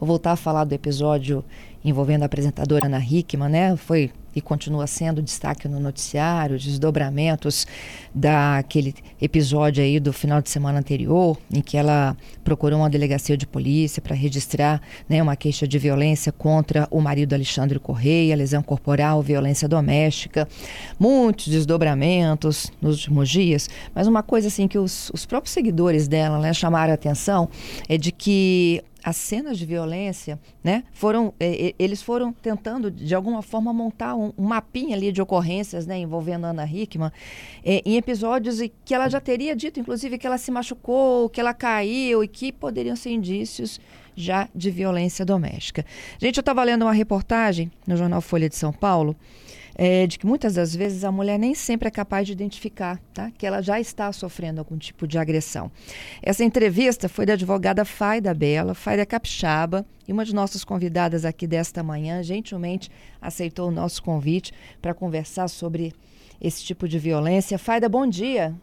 Vou voltar a falar do episódio envolvendo a apresentadora Ana Hickman, né? Foi e continua sendo destaque no noticiário, desdobramentos daquele episódio aí do final de semana anterior, em que ela procurou uma delegacia de polícia para registrar né, uma queixa de violência contra o marido Alexandre Correia, lesão corporal, violência doméstica, muitos desdobramentos nos últimos dias, mas uma coisa assim que os, os próprios seguidores dela né, chamaram a atenção é de que as cenas de violência, né, foram, eh, eles foram tentando, de alguma forma, montar um, um mapinha ali de ocorrências, né, envolvendo Ana Hickman, eh, em episódios que ela já teria dito, inclusive, que ela se machucou, que ela caiu e que poderiam ser indícios já de violência doméstica. Gente, eu estava lendo uma reportagem no jornal Folha de São Paulo, é, de que muitas das vezes a mulher nem sempre é capaz de identificar tá? que ela já está sofrendo algum tipo de agressão. Essa entrevista foi da advogada Faida Bela, Faida Capixaba, e uma de nossas convidadas aqui desta manhã gentilmente aceitou o nosso convite para conversar sobre esse tipo de violência. Faida, bom dia.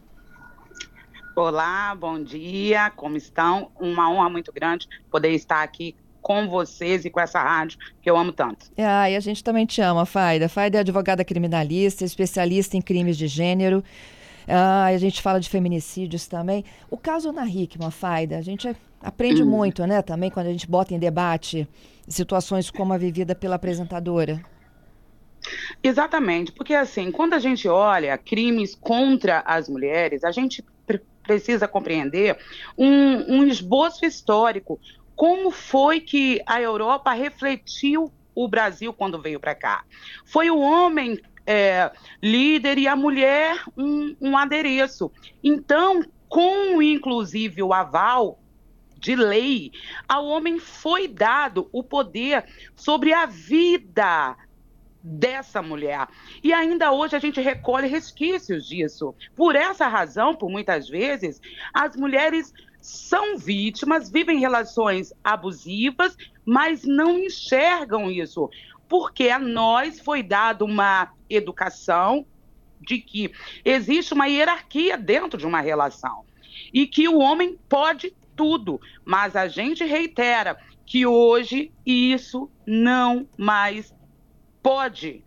Olá, bom dia, como estão? Uma honra muito grande poder estar aqui com vocês e com essa rádio que eu amo tanto. Ah, e a gente também te ama, Faida. Faida é advogada criminalista, especialista em crimes de gênero. Ah, a gente fala de feminicídios também. O caso Ana Hickman, Faida, a gente aprende hum. muito, né, também, quando a gente bota em debate situações como a vivida pela apresentadora. Exatamente, porque assim, quando a gente olha crimes contra as mulheres, a gente precisa compreender um, um esboço histórico como foi que a Europa refletiu o Brasil quando veio para cá. Foi o homem é, líder e a mulher um, um adereço. Então, com inclusive o aval de lei, ao homem foi dado o poder sobre a vida dessa mulher. E ainda hoje a gente recolhe resquícios disso. Por essa razão, por muitas vezes, as mulheres são vítimas, vivem relações abusivas, mas não enxergam isso, porque a nós foi dada uma educação de que existe uma hierarquia dentro de uma relação e que o homem pode tudo, mas a gente reitera que hoje isso não mais pode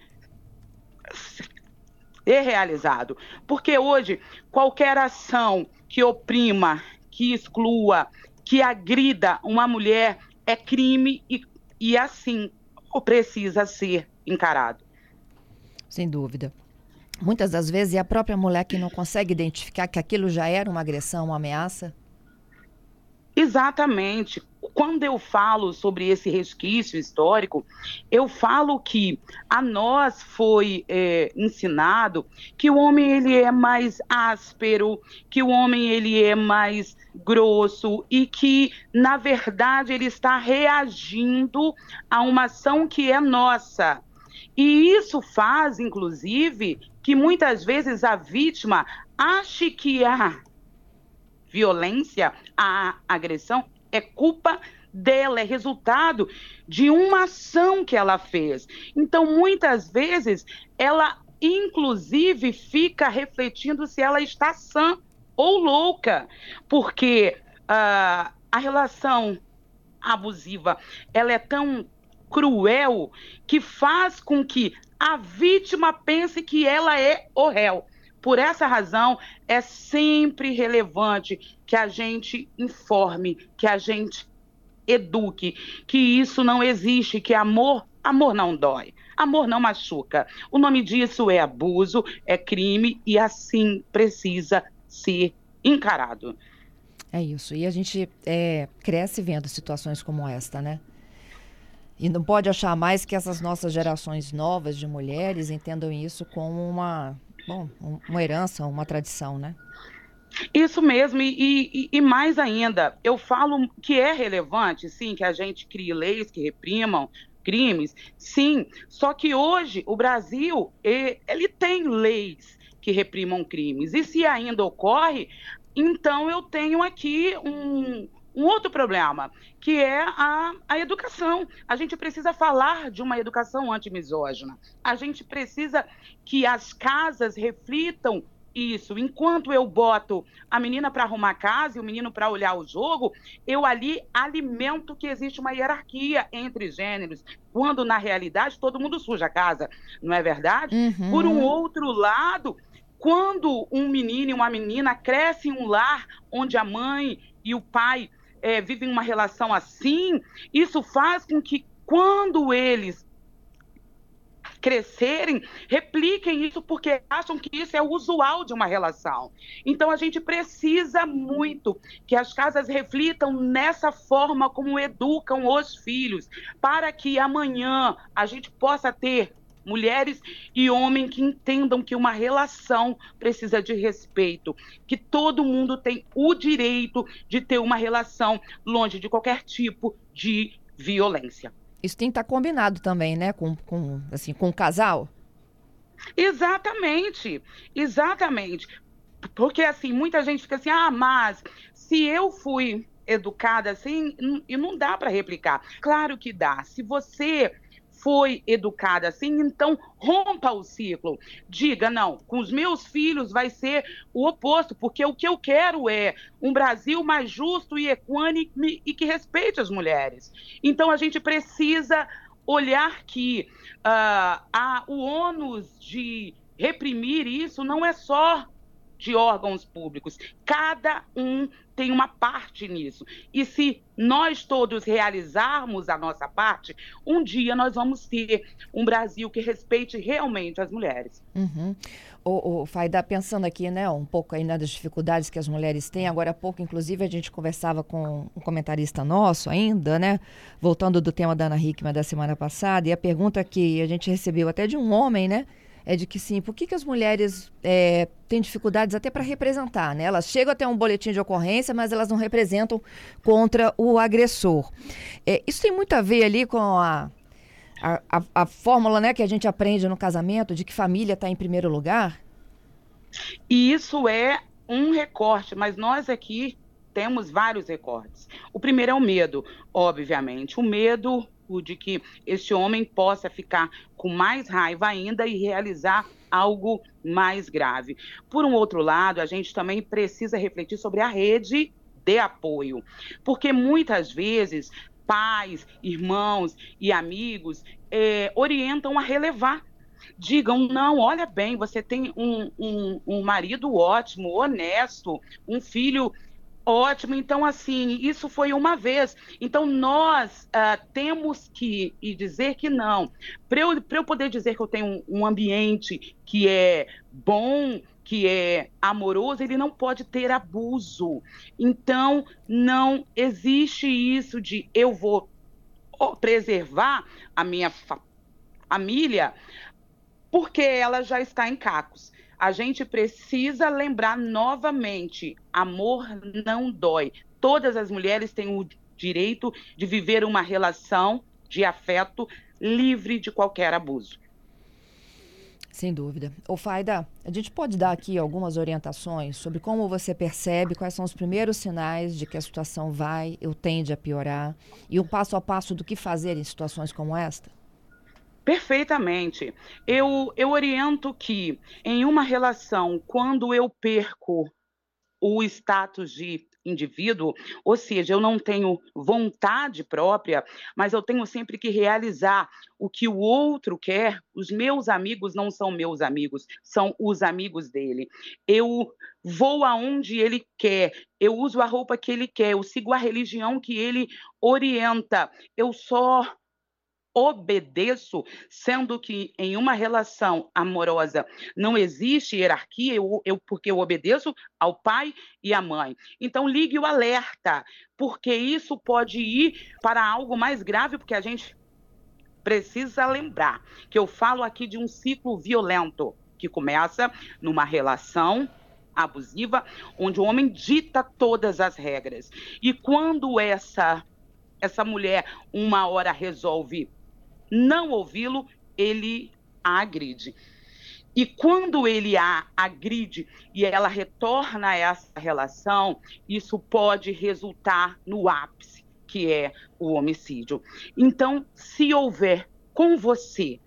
ser realizado, porque hoje qualquer ação que oprima, que exclua, que agrida uma mulher é crime e, e assim precisa ser encarado. Sem dúvida. Muitas das vezes é a própria mulher que não consegue identificar que aquilo já era uma agressão, uma ameaça? Exatamente quando eu falo sobre esse resquício histórico, eu falo que a nós foi é, ensinado que o homem ele é mais áspero, que o homem ele é mais grosso e que na verdade ele está reagindo a uma ação que é nossa. E isso faz, inclusive, que muitas vezes a vítima ache que a violência, a agressão é culpa dela, é resultado de uma ação que ela fez. Então, muitas vezes, ela inclusive fica refletindo se ela está sã ou louca, porque uh, a relação abusiva ela é tão cruel que faz com que a vítima pense que ela é o réu. Por essa razão, é sempre relevante que a gente informe, que a gente eduque, que isso não existe, que amor, amor não dói. Amor não machuca. O nome disso é abuso, é crime e assim precisa ser encarado. É isso. E a gente é, cresce vendo situações como esta, né? E não pode achar mais que essas nossas gerações novas de mulheres entendam isso como uma, bom, uma herança, uma tradição, né? Isso mesmo, e, e, e, mais ainda, eu falo que é relevante, sim, que a gente crie leis que reprimam crimes, sim, só que hoje o Brasil, ele tem leis que reprimam crimes, e se ainda ocorre, então eu tenho aqui um, um outro problema, que é a, a educação. A gente precisa falar de uma educação antimisógina. A gente precisa que as casas reflitam isso. Enquanto eu boto a menina para arrumar a casa e o menino para olhar o jogo, eu ali alimento que existe uma hierarquia entre gêneros, quando na realidade todo mundo suja a casa, não é verdade? Uhum. Por um outro lado, quando um menino e uma menina crescem em um lar onde a mãe e o pai é, vivem uma relação assim, isso faz com que quando eles crescerem, repliquem isso porque acham que isso é o usual de uma relação. Então a gente precisa muito que as casas reflitam nessa forma como educam os filhos, para que amanhã a gente possa ter mulheres e homens que entendam que uma relação precisa de respeito, que todo mundo tem o direito de ter uma relação longe de qualquer tipo de violência. Isso tem que estar tá combinado também, né, com, com, assim, com o casal? Exatamente, exatamente. Porque, assim, muita gente fica assim, ah, mas se eu fui educada assim, e não dá para replicar. Claro que dá. Se você foi educada assim, então rompa o ciclo. Diga, não, com os meus filhos vai ser o oposto, porque o que eu quero é um Brasil mais justo e equânime e que respeite as mulheres. Então a gente precisa olhar que uh, a, o ônus de reprimir isso não é só de órgãos públicos. Cada um tem uma parte nisso. E se nós todos realizarmos a nossa parte, um dia nós vamos ter um Brasil que respeite realmente as mulheres. Uhum. O, o Faida, pensando aqui, né, um pouco aí nas dificuldades que as mulheres têm, agora há pouco, inclusive, a gente conversava com um comentarista nosso ainda, né, voltando do tema da Ana Hickman da semana passada, e a pergunta que a gente recebeu até de um homem, né, é de que sim, por que, que as mulheres é, têm dificuldades até para representar, né? Elas chegam até um boletim de ocorrência, mas elas não representam contra o agressor. É, isso tem muito a ver ali com a, a, a, a, fórmula né, que a gente aprende no casamento de que família está em primeiro lugar? E isso é um recorte, mas nós aqui temos vários recortes. O primeiro é o medo, obviamente. O medo de que esse homem possa ficar com mais raiva ainda e realizar algo mais grave. Por um outro lado, a gente também precisa refletir sobre a rede de apoio, porque muitas vezes pais, irmãos e amigos é, orientam a relevar digam: não, olha bem, você tem um, um, um, marido ótimo, honesto, um filho Ótimo, então assim, isso foi uma vez. Então nós uh, temos que e dizer que não. Para eu, eu poder dizer que eu tenho um, um ambiente que é bom, que é amoroso, ele não pode ter abuso. Então não existe isso de eu vou preservar a minha família porque ela já está em cacos a gente precisa lembrar novamente: amor não dói. Todas as mulheres têm o direito de viver uma relação de afeto livre de qualquer abuso. Sem dúvida. Ô Faida, a gente pode dar aqui algumas orientações sobre como você percebe quais são os primeiros sinais de que a situação vai ou tende a piorar e um passo a passo do que fazer em situações como esta? Perfeitamente. Eu, eu oriento que em uma relação, quando eu perco o status de indivíduo, ou seja, eu não tenho vontade própria, mas eu tenho sempre que realizar o que o outro quer. Os meus amigos não são meus amigos, são os amigos dele. Eu vou aonde ele quer, eu uso a roupa que ele quer, eu sigo a religião que ele orienta. Eu só obedeço, sendo que em uma relação amorosa não existe hierarquia, eu, eu, porque eu obedeço ao pai e à mãe. Então ligue o alerta, porque isso pode ir para algo mais grave, porque a gente precisa lembrar que eu falo aqui de um ciclo violento que começa numa relação abusiva, onde o homem dita todas as regras. E quando essa essa mulher uma hora resolve não ouvi-lo, ele a agride. E quando ele a agride e ela retorna a essa relação, isso pode resultar no ápice, que é o homicídio. Então, se houver com você,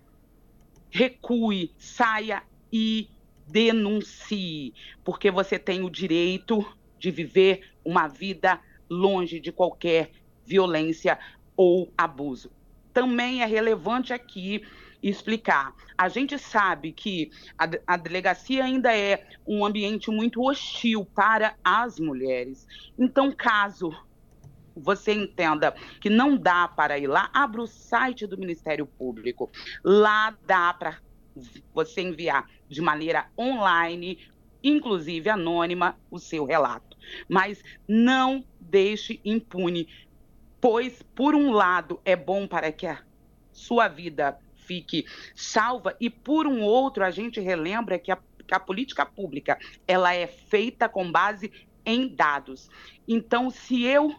recue, saia e denuncie, porque você tem o direito de viver uma vida longe de qualquer violência ou abuso. Também é relevante aqui explicar. A gente sabe que a, a, delegacia ainda é um ambiente muito hostil para as mulheres. Então, caso você entenda que não dá para ir lá, abra o site do Ministério Público. Lá dá para você enviar de maneira online, inclusive anônima, o seu relato. Mas não deixe impune, pois, por um lado, é bom para que a sua vida fique salva e por um outro a gente relembra que a, que a política pública ela é feita com base em dados. Então, se eu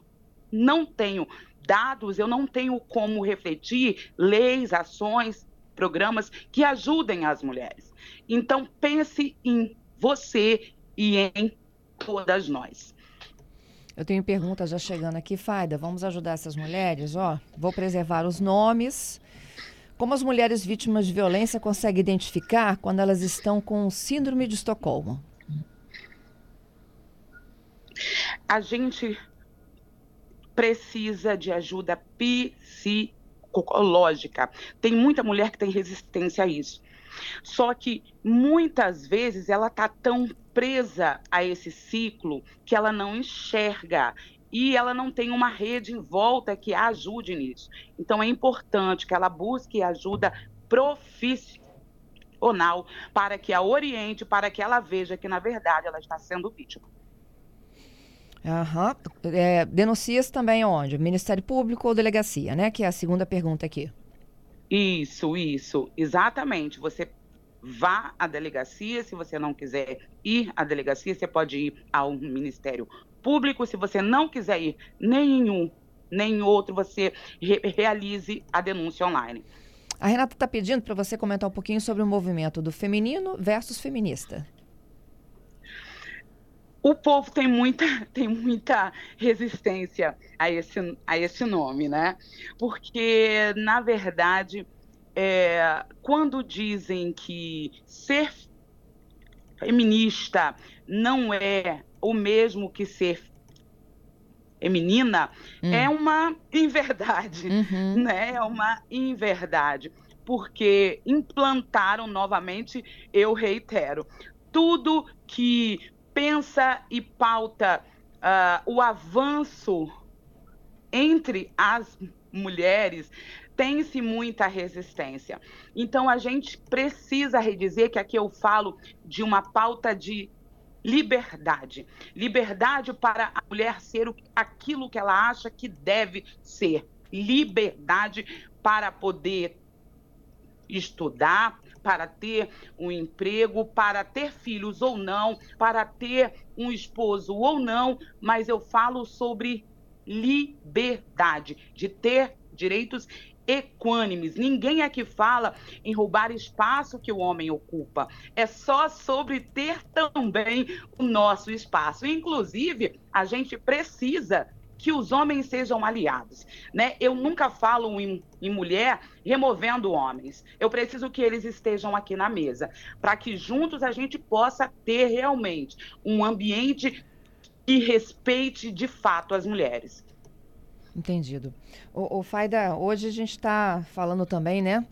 não tenho dados, eu não tenho como refletir leis, ações, programas que ajudem as mulheres. Então, pense em você e em todas nós. Eu tenho perguntas já chegando aqui, Faida. Vamos ajudar essas mulheres? Ó, vou preservar os nomes como as mulheres vítimas de violência conseguem identificar quando elas estão com síndrome de Estocolmo? A gente precisa de ajuda psicológica. Tem muita mulher que tem resistência a isso. Só que muitas vezes ela está tão presa a esse ciclo que ela não enxerga e ela não tem uma rede em volta que a ajude nisso. Então é importante que ela busque ajuda profissional para que a oriente, para que ela veja que na verdade ela está sendo vítima. Uhum. É, denuncias também onde? Ministério Público ou delegacia, né? Que é a segunda pergunta aqui. Isso, isso, exatamente. Você vá à delegacia, se você não quiser ir à delegacia, você pode ir ao Ministério público, se você não quiser ir nenhum, nem outro, você re realize a denúncia online. A Renata está pedindo para você comentar um pouquinho sobre o movimento do feminino versus feminista. O povo tem muita, tem muita resistência a esse, a esse nome, né? Porque, na verdade, é, quando dizem que ser feminista não é o mesmo que ser feminina hum. é uma inverdade, uhum. né? É uma inverdade, porque implantaram novamente, eu reitero, tudo que pensa e pauta uh, o avanço entre as mulheres tem-se muita resistência. Então a gente precisa redizer que aqui eu falo de uma pauta de liberdade. Liberdade para a mulher ser aquilo que ela acha que deve ser. Liberdade para poder estudar, para ter um emprego, para ter filhos ou não, para ter um esposo ou não, mas eu falo sobre liberdade, de ter direitos equânimes. Ninguém aqui fala em roubar espaço que o homem ocupa. É só sobre ter também o nosso espaço. Inclusive, a gente precisa que os homens sejam aliados, né? Eu nunca falo em, em mulher removendo homens. Eu preciso que eles estejam aqui na mesa, para que juntos a gente possa ter realmente um ambiente que respeite de fato as mulheres. Entendido. O, o Faida, hoje a gente está falando também, né?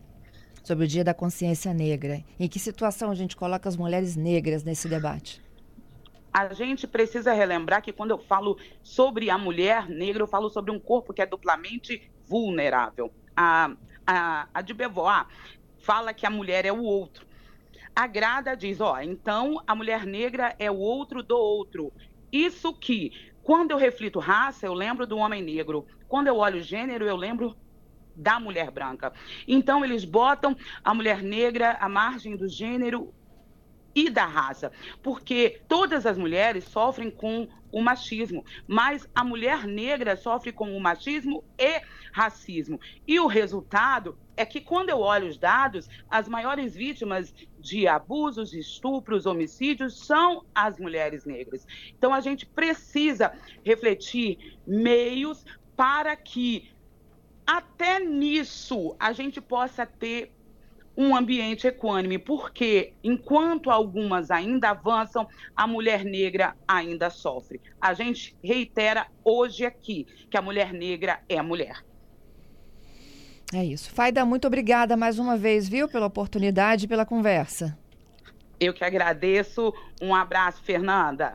Sobre o Dia da Consciência Negra. Em que situação a gente coloca as mulheres negras nesse debate? A gente precisa relembrar que quando eu falo sobre a mulher negra, eu falo sobre um corpo que é duplamente vulnerável. A, a, a de Beauvoir fala que a mulher é o outro. A Grada diz, ó, então a mulher negra é o outro do outro. Isso que quando eu reflito raça, eu lembro do homem negro. Quando eu olho gênero, eu lembro da mulher branca. Então, eles botam a mulher negra à margem do gênero e da raça, porque todas as mulheres sofrem com o machismo, mas a mulher negra sofre com o machismo e racismo. E o resultado é que, quando eu olho os dados, as maiores vítimas de abusos, estupros, homicídios são as mulheres negras. Então, a gente precisa refletir meios para que, até nisso, a gente possa ter um ambiente equânime, porque enquanto algumas ainda avançam, a mulher negra ainda sofre. A gente reitera hoje aqui que a mulher negra é a mulher. É isso. Faida, muito obrigada mais uma vez, viu, pela oportunidade e pela conversa. Eu que agradeço. Um abraço, Fernanda.